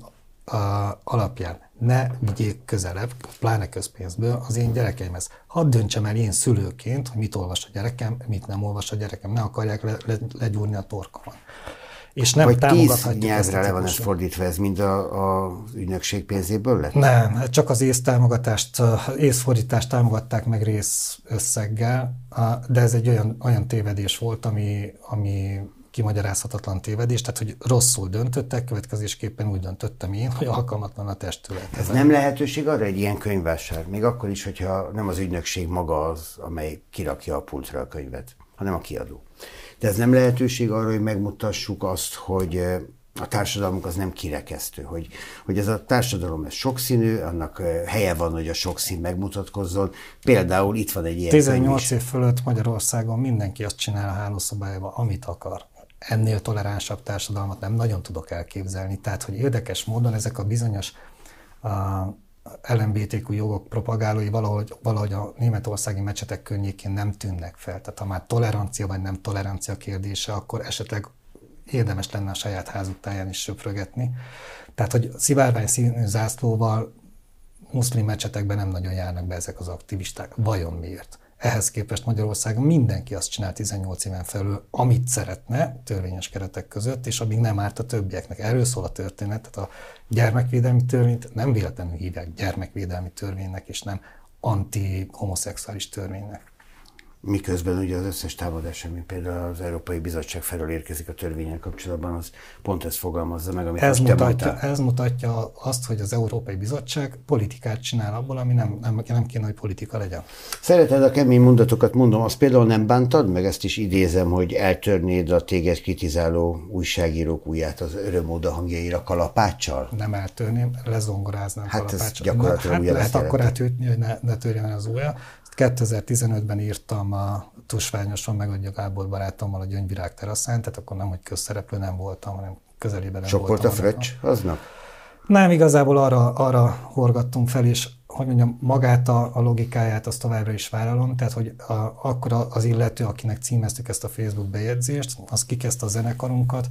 alapján ne vigyék közelebb, pláne közpénzből az én gyerekeimhez. Hadd döntsem el én szülőként, hogy mit olvas a gyerekem, mit nem olvas a gyerekem, ne akarják le, le, legyúrni a torkomat. És nem Vagy tíz nyelvre le van ez fordítva, ez mind a, a ügynökség pénzéből lett? Nem, csak az ész támogatást, észfordítást támogatták meg rész összeggel, de ez egy olyan, olyan tévedés volt, ami, ami kimagyarázhatatlan tévedés, tehát hogy rosszul döntöttek, következésképpen úgy döntöttem én, hogy alkalmatlan a testület. Ez nem lehetőség arra egy ilyen könyvvásár, még akkor is, hogyha nem az ügynökség maga az, amely kirakja a pultra a könyvet, hanem a kiadó. De ez nem lehetőség arra, hogy megmutassuk azt, hogy a társadalmunk az nem kirekesztő, hogy, hogy ez a társadalom ez sokszínű, annak helye van, hogy a sokszín megmutatkozzon. Például itt van egy ilyen 18 év fölött Magyarországon mindenki azt csinál a hálószobájában, amit akar ennél toleránsabb társadalmat nem nagyon tudok elképzelni. Tehát, hogy érdekes módon ezek a bizonyos a LMBTQ jogok propagálói valahogy, valahogy a németországi mecsetek környékén nem tűnnek fel. Tehát ha már tolerancia vagy nem tolerancia kérdése, akkor esetleg érdemes lenne a saját házuk is söprögetni. Tehát, hogy szivárvány színű zászlóval muszlim mecsetekben nem nagyon járnak be ezek az aktivisták. Vajon miért? Ehhez képest Magyarországon mindenki azt csinál 18 éven felül, amit szeretne, törvényes keretek között, és amíg nem árt a többieknek. Erről szól a történet, tehát a gyermekvédelmi törvényt nem véletlenül hívják gyermekvédelmi törvénynek, és nem anti-homoszexuális törvénynek miközben ugye az összes támadás, ami például az Európai Bizottság felől érkezik a törvényen kapcsolatban, az pont ezt fogalmazza meg, amit ez mutatja, ez mutatja azt, hogy az Európai Bizottság politikát csinál abból, ami nem, nem, nem kéne, hogy politika legyen. Szereted a kemény mondatokat, mondom, azt például nem bántad, meg ezt is idézem, hogy eltörnéd a téged kritizáló újságírók ujját az örömóda hangjaira kalapáccsal? Nem eltörném, lezongoráznám hát kalapáccsal. Ez gyakorlatilag hát lehet akkor átütni, hogy ne, ne törjen el az ujja. 2015-ben írtam a Tusványoson, megadja Gábor barátommal a Gyöngyvirág teraszán, tehát akkor nem, hogy közszereplő nem voltam, hanem közelében nem Sok voltam. volt a fröccs aznap? Nem, igazából arra, arra horgattunk fel, és hogy mondjam, magát a, a logikáját azt továbbra is vállalom, tehát hogy a, akkor az illető, akinek címeztük ezt a Facebook bejegyzést, az kikezdte a zenekarunkat,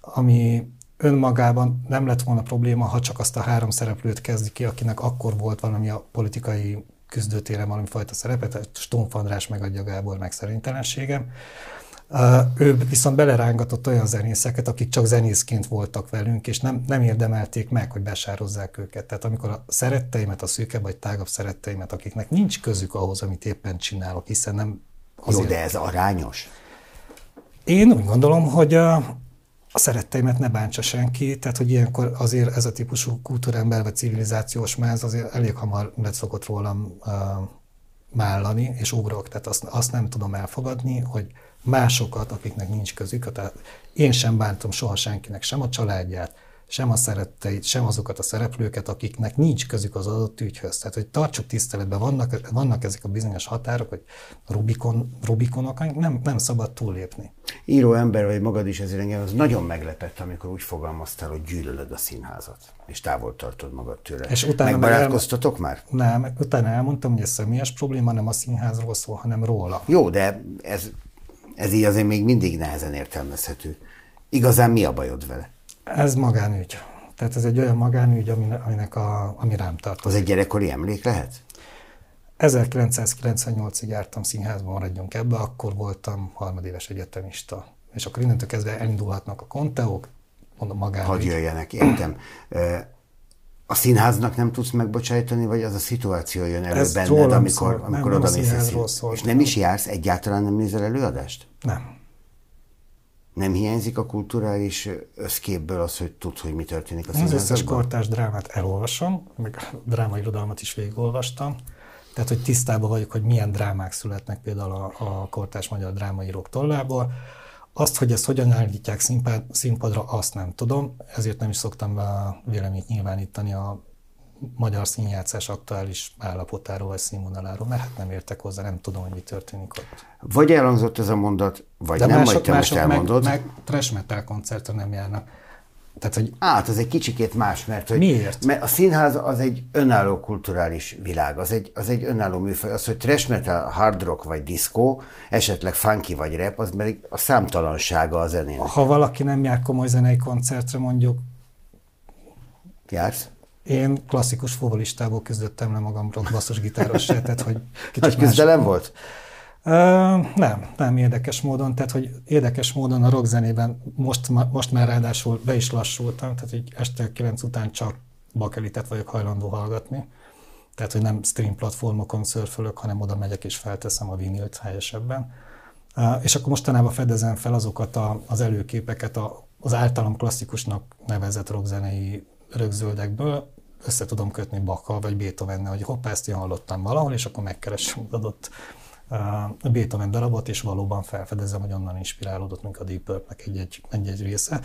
ami önmagában nem lett volna probléma, ha csak azt a három szereplőt kezdi ki, akinek akkor volt valami a politikai küzdőtéren valami fajta szerepet, Stumf András megadja Gábor meg szerintelenségem. Ő viszont belerángatott olyan zenészeket, akik csak zenészként voltak velünk, és nem, nem érdemelték meg, hogy besározzák őket. Tehát amikor a szeretteimet, a szűkebb vagy tágabb szeretteimet, akiknek nincs közük ahhoz, amit éppen csinálok, hiszen nem azért... Jó, de ez arányos? Én úgy gondolom, hogy a szeretteimet ne bántsa senki, tehát hogy ilyenkor azért ez a típusú kultúrember vagy civilizációs máz azért elég hamar le szokott rólam uh, mállani, és ugrok, tehát azt, azt nem tudom elfogadni, hogy másokat, akiknek nincs közük, tehát én sem bántom soha senkinek, sem a családját, sem a szeretteit, sem azokat a szereplőket, akiknek nincs közük az adott ügyhöz. Tehát, hogy tartsuk tiszteletben, vannak, vannak ezek a bizonyos határok, hogy Rubikon, Rubikonok, nem, nem szabad túllépni. Író ember vagy magad is ezért engem az nagyon meglepett, amikor úgy fogalmaztál, hogy gyűlölöd a színházat, és távol tartod magad tőle. És utána Megbarátkoztatok már? Nem, utána elmondtam, hogy ez személyes probléma nem a színházról szól, hanem róla. Jó, de ez, ez így azért még mindig nehezen értelmezhető. Igazán mi a bajod vele? Ez magánügy. Tehát ez egy olyan magánügy, aminek a, ami rám tartozik. Az egy gyerekkori emlék lehet? 1998-ig jártam színházban, maradjunk ebbe, akkor voltam harmadéves egyetemista. És akkor innentől kezdve elindulhatnak a konteók, mondom magánügy. Hadd jöjjenek, értem. A színháznak nem tudsz megbocsájtani, vagy az a szituáció jön elő Ez benned, amikor, szól. amikor oda mész a szól, És nem is jársz, egyáltalán nem nézel előadást? Nem. Nem hiányzik a kulturális összképből az, hogy tud, hogy mi történik a színházban? Az összes kortárs drámát elolvasom, meg a drámairodalmat is végigolvastam. Tehát, hogy tisztában vagyok, hogy milyen drámák születnek például a, a kortárs magyar drámaírók tollából. Azt, hogy ezt hogyan állítják színpad, színpadra, azt nem tudom, ezért nem is szoktam véleményt nyilvánítani a magyar színjátszás aktuális állapotáról vagy színvonaláról, mert hát nem értek hozzá, nem tudom, hogy mi történik ott. Vagy elhangzott ez a mondat, vagy De nem, mások, vagy te mások most elmondod. Meg, meg trash metal koncertre nem járnak. Tehát, hogy hát, az egy kicsikét más, mert, hogy, Miért? mert a színház az egy önálló kulturális világ, az egy, az egy önálló műfaj. Az, hogy trash metal, hard rock vagy disco, esetleg funky vagy rap, az pedig a számtalansága a zenének. Ha valaki nem jár komoly zenei koncertre, mondjuk jársz? Én klasszikus fóvalistából küzdöttem le magamról basszusgitáros se, tehát hogy Nagy küzdelem más... volt? Uh, nem, nem érdekes módon, tehát hogy érdekes módon a rockzenében most, most már ráadásul be is lassultam, tehát így este 9 után csak bakelitet vagyok hajlandó hallgatni. Tehát, hogy nem stream platformokon szörfölök, hanem oda megyek és felteszem a vinilt helyesebben. Uh, és akkor mostanában fedezem fel azokat a, az előképeket a, az általam klasszikusnak nevezett rockzenei rögzöldekből, össze tudom kötni Bakkal vagy beethoven hogy hoppá, ezt én hallottam valahol, és akkor megkeresem adott a Beethoven darabot, és valóban felfedezem, hogy onnan inspirálódott, mint a Deep Purple-nek egy-egy, egy-egy része.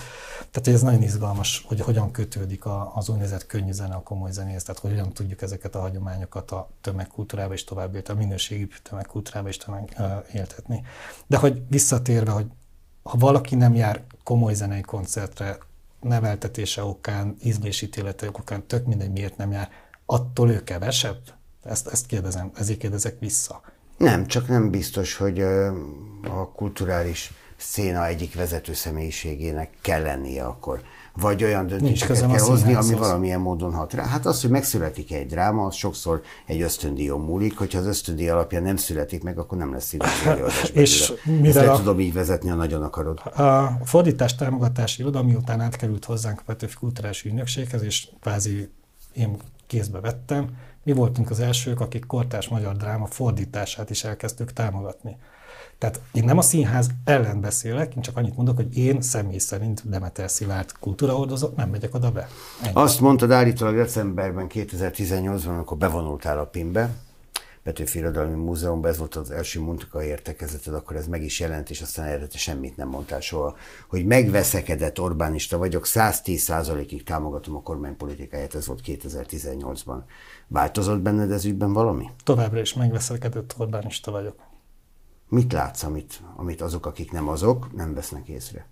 Tehát ez nagyon izgalmas, hogy hogyan kötődik az úgynevezett könnyű zene a komoly zenéhez, tehát hogy hogyan tudjuk ezeket a hagyományokat a tömegkultúrába is tovább a minőségi tömegkultúrába is tovább éltetni. De hogy visszatérve, hogy ha valaki nem jár komoly zenei koncertre, neveltetése okán, ízlésítélete okán, tök mindegy, miért nem jár, attól ő kevesebb? Ezt, ezt kérdezem, ezért kérdezek vissza. Nem, csak nem biztos, hogy a kulturális széna egyik vezető személyiségének kell lennie akkor. Vagy olyan döntéseket kell hozni, ami valamilyen módon hat rá. Hát az, hogy megszületik egy dráma, az sokszor egy ösztöndíjon múlik, hogyha az ösztöndíj alapján nem születik meg, akkor nem lesz színházi És mivel a, tudom így vezetni, ha nagyon akarod. A fordítás támogatási iroda, miután átkerült hozzánk a Petőfi Kulturális Ügynökséghez, és kvázi én kézbe vettem, mi voltunk az elsők, akik kortárs magyar dráma fordítását is elkezdtük támogatni. Tehát én nem a színház ellen beszélek, én csak annyit mondok, hogy én személy szerint Demeter Szilárd kultúraordozó, nem megyek oda be. Ennyi. Azt mondtad állítólag decemberben 2018-ban, amikor bevonultál a PIM-be, Petőfi Irodalmi Múzeumban, ez volt az első értekezeted, akkor ez meg is jelent, és aztán erre te semmit nem mondtál soha, hogy megveszekedett Orbánista vagyok, 110%-ig támogatom a kormánypolitikáját, ez volt 2018-ban. Változott benned ez ügyben valami? Továbbra is megveszekedett Orbánista vagyok. Mit látsz, amit, amit azok, akik nem azok, nem vesznek észre?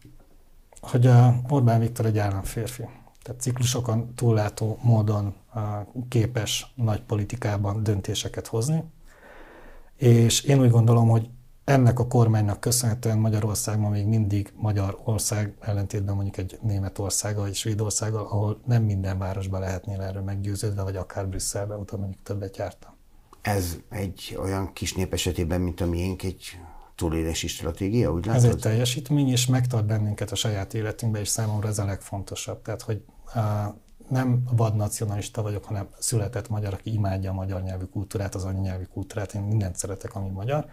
Hogy a Orbán Viktor egy államférfi. Tehát ciklusokon túllátó módon képes nagy politikában döntéseket hozni. És én úgy gondolom, hogy ennek a kormánynak köszönhetően Magyarországban még mindig Magyarország ellentétben mondjuk egy Németországgal, egy Svédországgal, ahol nem minden városban lehetnél erről meggyőződve, vagy akár Brüsszelben, utána mondjuk többet jártam. Ez egy olyan kis nép esetében, mint a miénk, egy túlélési stratégia, úgy látod? Ez egy teljesítmény, és megtart bennünket a saját életünkben, és számomra ez a legfontosabb. Tehát, hogy nem vadnacionalista vagyok, hanem született magyar, aki imádja a magyar nyelvű kultúrát, az anyanyelvű kultúrát, én mindent szeretek, ami magyar,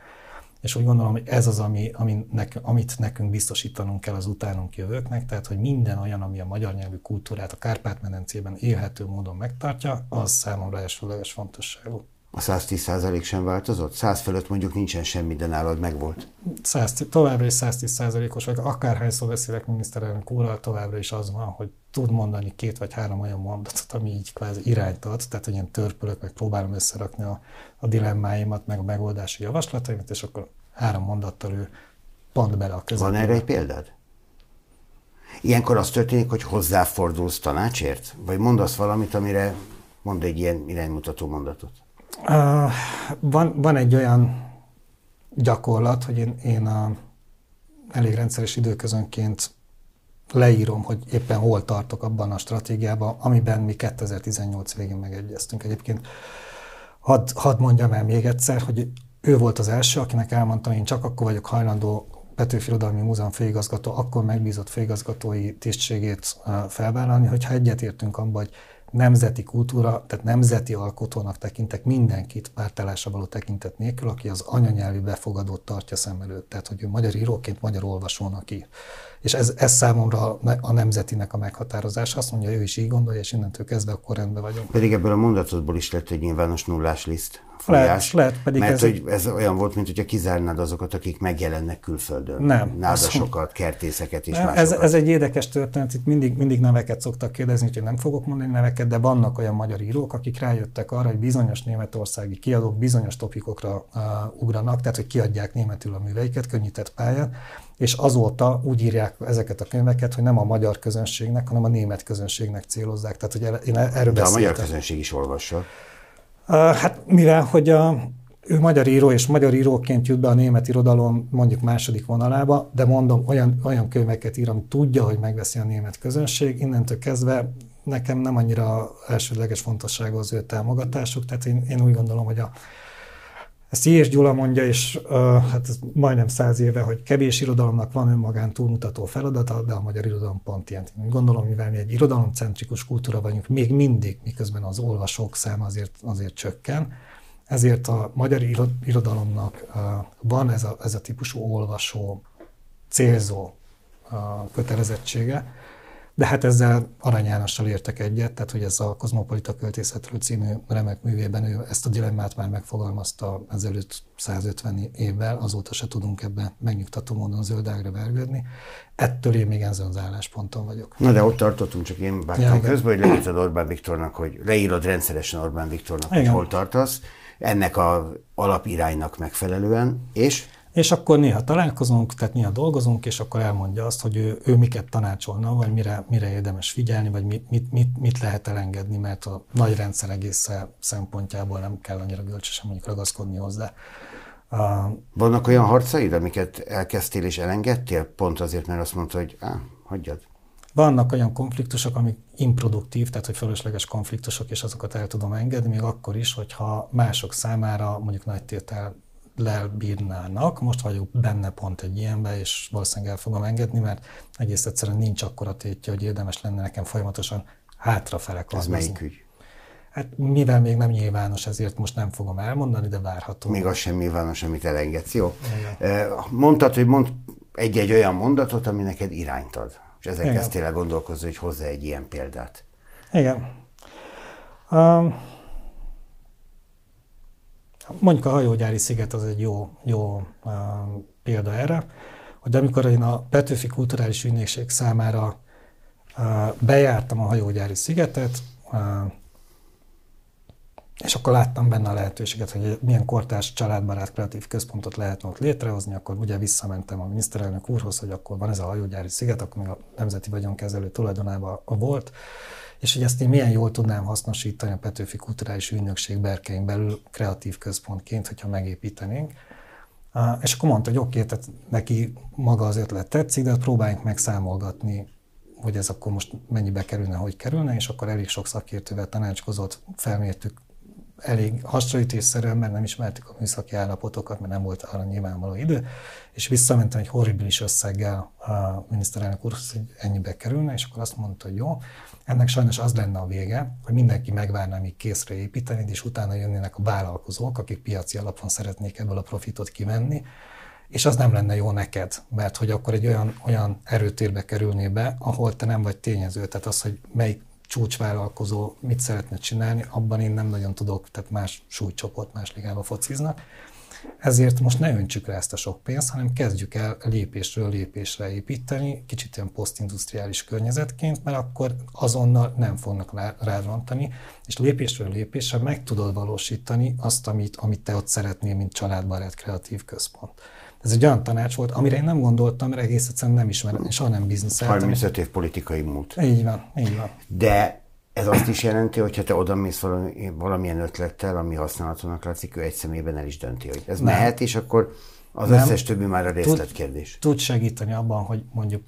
és úgy gondolom, hogy ez az, ami, ami nek, amit nekünk biztosítanunk kell az utánunk jövőknek, tehát hogy minden olyan, ami a magyar nyelvű kultúrát a Kárpát-medencében élhető módon megtartja, az számomra elsőleges fontosságú. A 110% sem változott? 100 fölött mondjuk nincsen semmi, de nálad megvolt. 100, továbbra is 110%-os vagyok. Akárhányszor beszélek miniszterelnök úrral, továbbra is az van, hogy tud mondani két vagy három olyan mondatot, ami így kvázi irányt ad, tehát hogy ilyen törpülök, meg próbálom összerakni a, a dilemmáimat, meg a megoldási javaslataimat, és akkor három mondattal ő pont bele a közepébe. Van erre egy példád? Ilyenkor az történik, hogy hozzáfordulsz tanácsért? Vagy mondasz valamit, amire mond egy ilyen iránymutató mondatot? Van, van egy olyan gyakorlat, hogy én, én a, elég rendszeres időközönként leírom, hogy éppen hol tartok abban a stratégiában, amiben mi 2018 végén megegyeztünk. Egyébként hadd had mondjam el még egyszer, hogy ő volt az első, akinek elmondtam, én csak akkor vagyok hajlandó Petőfi Irodalmi Múzeum főigazgató, akkor megbízott főigazgatói tisztségét felvállalni, hogyha egyetértünk abban, hogy nemzeti kultúra, tehát nemzeti alkotónak tekintek mindenkit pártállásra való tekintet nélkül, aki az anyanyelvi befogadót tartja szem előtt. Tehát, hogy ő magyar íróként magyar olvasónak ír. És ez, ez számomra a nemzetinek a meghatározása. Azt mondja, ő is így gondolja, és innentől kezdve akkor rendben vagyunk. Pedig ebből a mondatodból is lett egy nyilvános nullás liszt folyás. Lehet, lehet pedig mert ez, hogy ez olyan volt, mint hogyha kizárnád azokat, akik megjelennek külföldön. Nem. Nádasokat, kertészeket és másokat. Ez, ez egy érdekes történet, itt mindig, mindig neveket szoktak kérdezni, hogy nem fogok mondani neveket, de vannak olyan magyar írók, akik rájöttek arra, hogy bizonyos németországi kiadók bizonyos topikokra uh, ugranak, tehát hogy kiadják németül a műveiket, könnyített pályán, és azóta úgy írják ezeket a könyveket, hogy nem a magyar közönségnek, hanem a német közönségnek célozzák. Tehát, hogy én erről De a magyar közönség is olvassa. Hát mivel, hogy a, ő magyar író, és magyar íróként jut be a német irodalom mondjuk második vonalába, de mondom, olyan, olyan könyveket ír, ami tudja, hogy megveszi a német közönség, innentől kezdve nekem nem annyira elsődleges fontosságú az ő támogatásuk, tehát én, én úgy gondolom, hogy a, ezt Ilyes Gyula mondja, és uh, hát ez majdnem száz éve, hogy kevés irodalomnak van önmagán túlmutató feladata, de a magyar irodalom pont ilyen. Gondolom, mivel mi egy irodalomcentrikus kultúra vagyunk, még mindig, miközben az olvasók száma azért, azért csökken, ezért a magyar irodalomnak uh, van ez a, ez a típusú olvasó, célzó uh, kötelezettsége, de hát ezzel Arany Jánossal értek egyet, tehát hogy ez a Kozmopolita költészetről című remek művében ő ezt a dilemmát már megfogalmazta ezelőtt 150 évvel, azóta se tudunk ebben megnyugtató módon zöldágra vergődni. Ettől én még ezen az állásponton vagyok. Na de ott tartottunk, csak én vágtam ja, közben, hogy leírtad Orbán Viktornak, hogy leírod rendszeresen Orbán Viktornak, igen. hogy hol tartasz, ennek a alapiránynak megfelelően, és és akkor néha találkozunk, tehát néha dolgozunk, és akkor elmondja azt, hogy ő, ő miket tanácsolna, vagy mire, mire érdemes figyelni, vagy mit, mit, mit, mit lehet elengedni, mert a nagy rendszer egész szempontjából nem kell annyira gölcsösen mondjuk ragaszkodni hozzá. Vannak olyan harcaid, amiket elkezdtél és elengedtél, pont azért, mert azt mondta, hogy á, hagyjad. Vannak olyan konfliktusok, amik improduktív, tehát hogy fölösleges konfliktusok, és azokat el tudom engedni, még akkor is, hogyha mások számára mondjuk nagy tétel lelbírnának. Most vagyok benne pont egy ilyenbe, és valószínűleg el fogom engedni, mert egész egyszerűen nincs akkora tétje, hogy érdemes lenne nekem folyamatosan hátrafele Ez melyik ügy? Hát mivel még nem nyilvános, ezért most nem fogom elmondani, de várható. Még az sem nyilvános, amit elengedsz, jó? Igen. Mondtad, hogy mond egy-egy olyan mondatot, ami neked irányt ad. És ezzel Igen. kezdtél el gondolkozni, hogy hozzá egy ilyen példát. Igen. Um, Mondjuk a hajógyári sziget az egy jó, jó példa erre, hogy amikor én a Petőfi Kulturális Ügynökség számára bejártam a hajógyári szigetet, és akkor láttam benne a lehetőséget, hogy milyen kortárs családbarát kreatív központot lehetne ott létrehozni, akkor ugye visszamentem a miniszterelnök úrhoz, hogy akkor van ez a hajógyári sziget, akkor még a Nemzeti Vagyonkezelő tulajdonában volt, és hogy ezt én milyen jól tudnám hasznosítani a Petőfi Kulturális Ügynökség berkein belül kreatív központként, hogyha megépítenénk. És akkor mondta, hogy oké, okay, tehát neki maga az ötlet tetszik, de próbáljunk meg számolgatni, hogy ez akkor most mennyibe kerülne, hogy kerülne, és akkor elég sok szakértővel tanácskozott, felmértük elég hasonlítésszerűen, mert nem ismertük a műszaki állapotokat, mert nem volt arra nyilvánvaló idő, és visszamentem egy horribilis összeggel a miniszterelnök úrhoz, hogy ennyibe kerülne, és akkor azt mondta, hogy jó, ennek sajnos az lenne a vége, hogy mindenki megvárná, míg készre építeni, és utána jönnének a vállalkozók, akik piaci alapon szeretnék ebből a profitot kivenni, és az nem lenne jó neked, mert hogy akkor egy olyan, olyan erőtérbe kerülné be, ahol te nem vagy tényező, tehát az, hogy melyik csúcsvállalkozó mit szeretne csinálni, abban én nem nagyon tudok, tehát más súlycsoport, más ligába fociznak. Ezért most ne öntsük rá ezt a sok pénzt, hanem kezdjük el lépésről lépésre építeni, kicsit ilyen posztindustriális környezetként, mert akkor azonnal nem fognak rárontani, és lépésről lépésre meg tudod valósítani azt, amit, amit te ott szeretnél, mint családbarát kreatív központ. Ez egy olyan tanács volt, amire én nem gondoltam, mert egész egyszerűen nem ismerem, soha nem bizniszeltem. 35 év politikai múlt. Így van, így van. De ez azt is jelenti, hogy ha te oda mész valami, valamilyen ötlettel, ami használhatónak látszik, ő egy szemében el is dönti, hogy ez nem. mehet, és akkor az nem. összes többi már a részletkérdés. Tud, tud segíteni abban, hogy mondjuk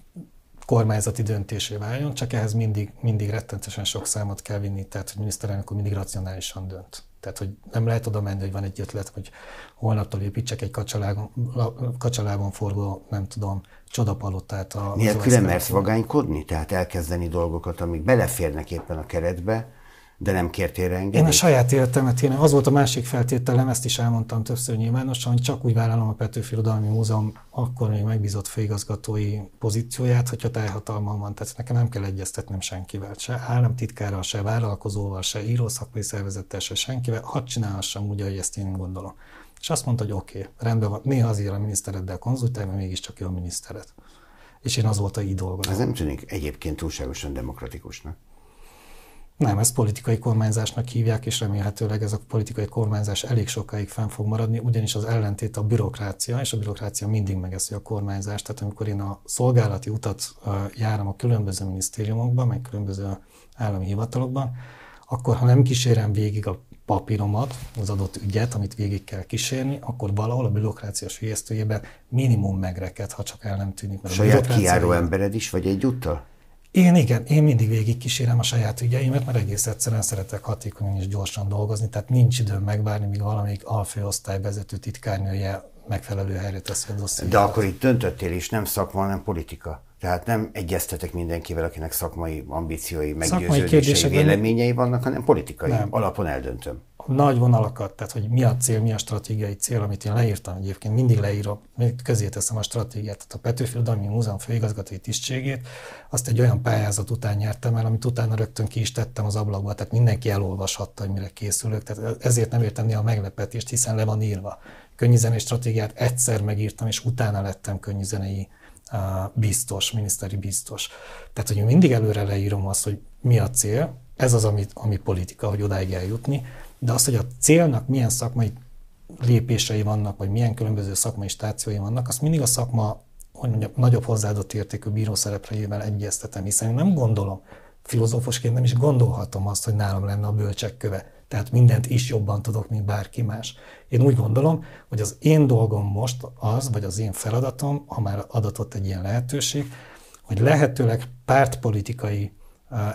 kormányzati döntésé váljon, csak ehhez mindig, mindig rettentesen sok számot kell vinni, tehát hogy miniszterelnök mindig racionálisan dönt. Tehát, hogy nem lehet oda menni, hogy van egy ötlet, hogy holnaptól építsek egy kacsalágon, kacsalágon forgó, nem tudom, csodapalotát. A, Nélkül mersz vagánykodni? Tehát elkezdeni dolgokat, amik beleférnek éppen a keretbe, de nem kértél rá engedélyt? Én a saját életemet én az volt a másik feltételem, ezt is elmondtam többször nyilvánosan, hogy csak úgy vállalom a Petőfi Irodalmi Múzeum akkor még megbízott főigazgatói pozícióját, hogyha teljhatalmam van. Tehát nekem nem kell egyeztetnem senkivel, se államtitkárral, se vállalkozóval, se írószakmai szervezettel, se senkivel, hadd csinálhassam úgy, ahogy ezt én gondolom. És azt mondta, hogy oké, okay, rendben van, néha azért a minisztereddel konzultálj, mert mégiscsak jó a miniszteret. És én azóta így dolgozom. Ez nem tűnik egyébként túlságosan demokratikusnak. Nem, ezt politikai kormányzásnak hívják, és remélhetőleg ez a politikai kormányzás elég sokáig fenn fog maradni, ugyanis az ellentét a bürokrácia, és a bürokrácia mindig megeszi a kormányzást. Tehát amikor én a szolgálati utat járom a különböző minisztériumokban, meg különböző állami hivatalokban, akkor ha nem kísérem végig a papíromat, az adott ügyet, amit végig kell kísérni, akkor valahol a bürokrácia sülyeztőjében minimum megreked, ha csak el nem tűnik. Mert Saját kiáró embered is, vagy egyúttal? Én igen, én mindig végig kísérem a saját ügyeimet, mert egész egyszerűen szeretek hatékonyan és gyorsan dolgozni, tehát nincs időm megvárni, míg valamelyik alfőosztály vezető titkárnője megfelelő helyre teszi a dossziét. De akkor itt döntöttél is, nem szakma, hanem politika. Tehát nem egyeztetek mindenkivel, akinek szakmai ambíciói, meggyőződései, véleményei vannak, hanem politikai nem. alapon eldöntöm. A nagy vonalakat, tehát hogy mi a cél, mi a stratégiai cél, amit én leírtam egyébként, mindig leírom, közé teszem a stratégiát. Tehát a Petőfi Irodalmi Múzeum főigazgatói tisztségét, azt egy olyan pályázat után nyertem el, amit utána rögtön ki is tettem az ablakba, tehát mindenki elolvashatta, hogy mire készülök. Tehát ezért nem értem néha a meglepetést, hiszen le van írva. Könnyűzenei stratégiát egyszer megírtam, és utána lettem könnyűzenei biztos, miniszteri biztos. Tehát, hogy mindig előre leírom azt, hogy mi a cél, ez az, ami, ami politika, hogy odáig eljutni, de azt, hogy a célnak milyen szakmai lépései vannak, vagy milyen különböző szakmai stációi vannak, azt mindig a szakma hogy mondjam, nagyobb hozzáadott értékű bíró szerepreivel egyeztetem, hiszen nem gondolom, filozófusként nem is gondolhatom azt, hogy nálam lenne a bölcsek köve tehát mindent is jobban tudok, mint bárki más. Én úgy gondolom, hogy az én dolgom most az, vagy az én feladatom, ha már adatott egy ilyen lehetőség, hogy lehetőleg pártpolitikai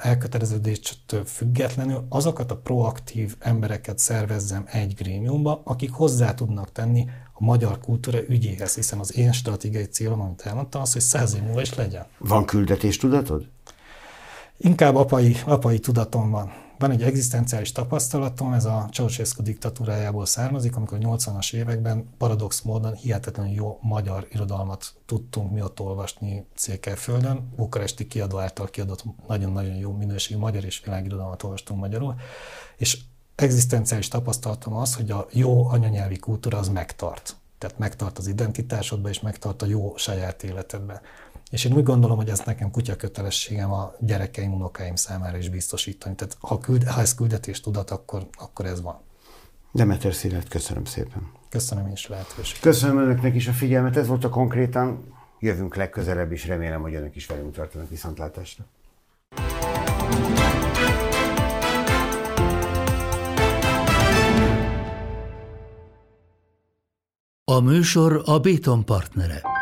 elköteleződéstől függetlenül azokat a proaktív embereket szervezzem egy grémiumba, akik hozzá tudnak tenni a magyar kultúra ügyéhez, hiszen az én stratégiai célom, amit elmondtam, az, hogy száz év múlva is legyen. Van küldetés tudatod? Inkább apai, apai tudatom van. Van egy egzisztenciális tapasztalatom, ez a Ceausescu diktatúrájából származik, amikor 80-as években paradox módon hihetetlenül jó magyar irodalmat tudtunk mi ott olvasni Székelyföldön. Bukaresti kiadó által kiadott nagyon-nagyon jó minőségű magyar és világirodalmat olvastunk magyarul, és egzisztenciális tapasztalatom az, hogy a jó anyanyelvi kultúra az megtart. Tehát megtart az identitásodba, és megtart a jó saját életedbe. És én úgy gondolom, hogy ezt nekem kutya kötelességem a gyerekeim, unokáim számára is biztosítani. Tehát ha, küld, ha ez küldetés tudat, akkor, akkor ez van. Demeter Szilárd, köszönöm szépen. Köszönöm is lehetőséget. Köszönöm önöknek is a figyelmet, ez volt a konkrétan. Jövünk legközelebb is, remélem, hogy önök is velünk tartanak viszontlátásra. A műsor a Béton partnere.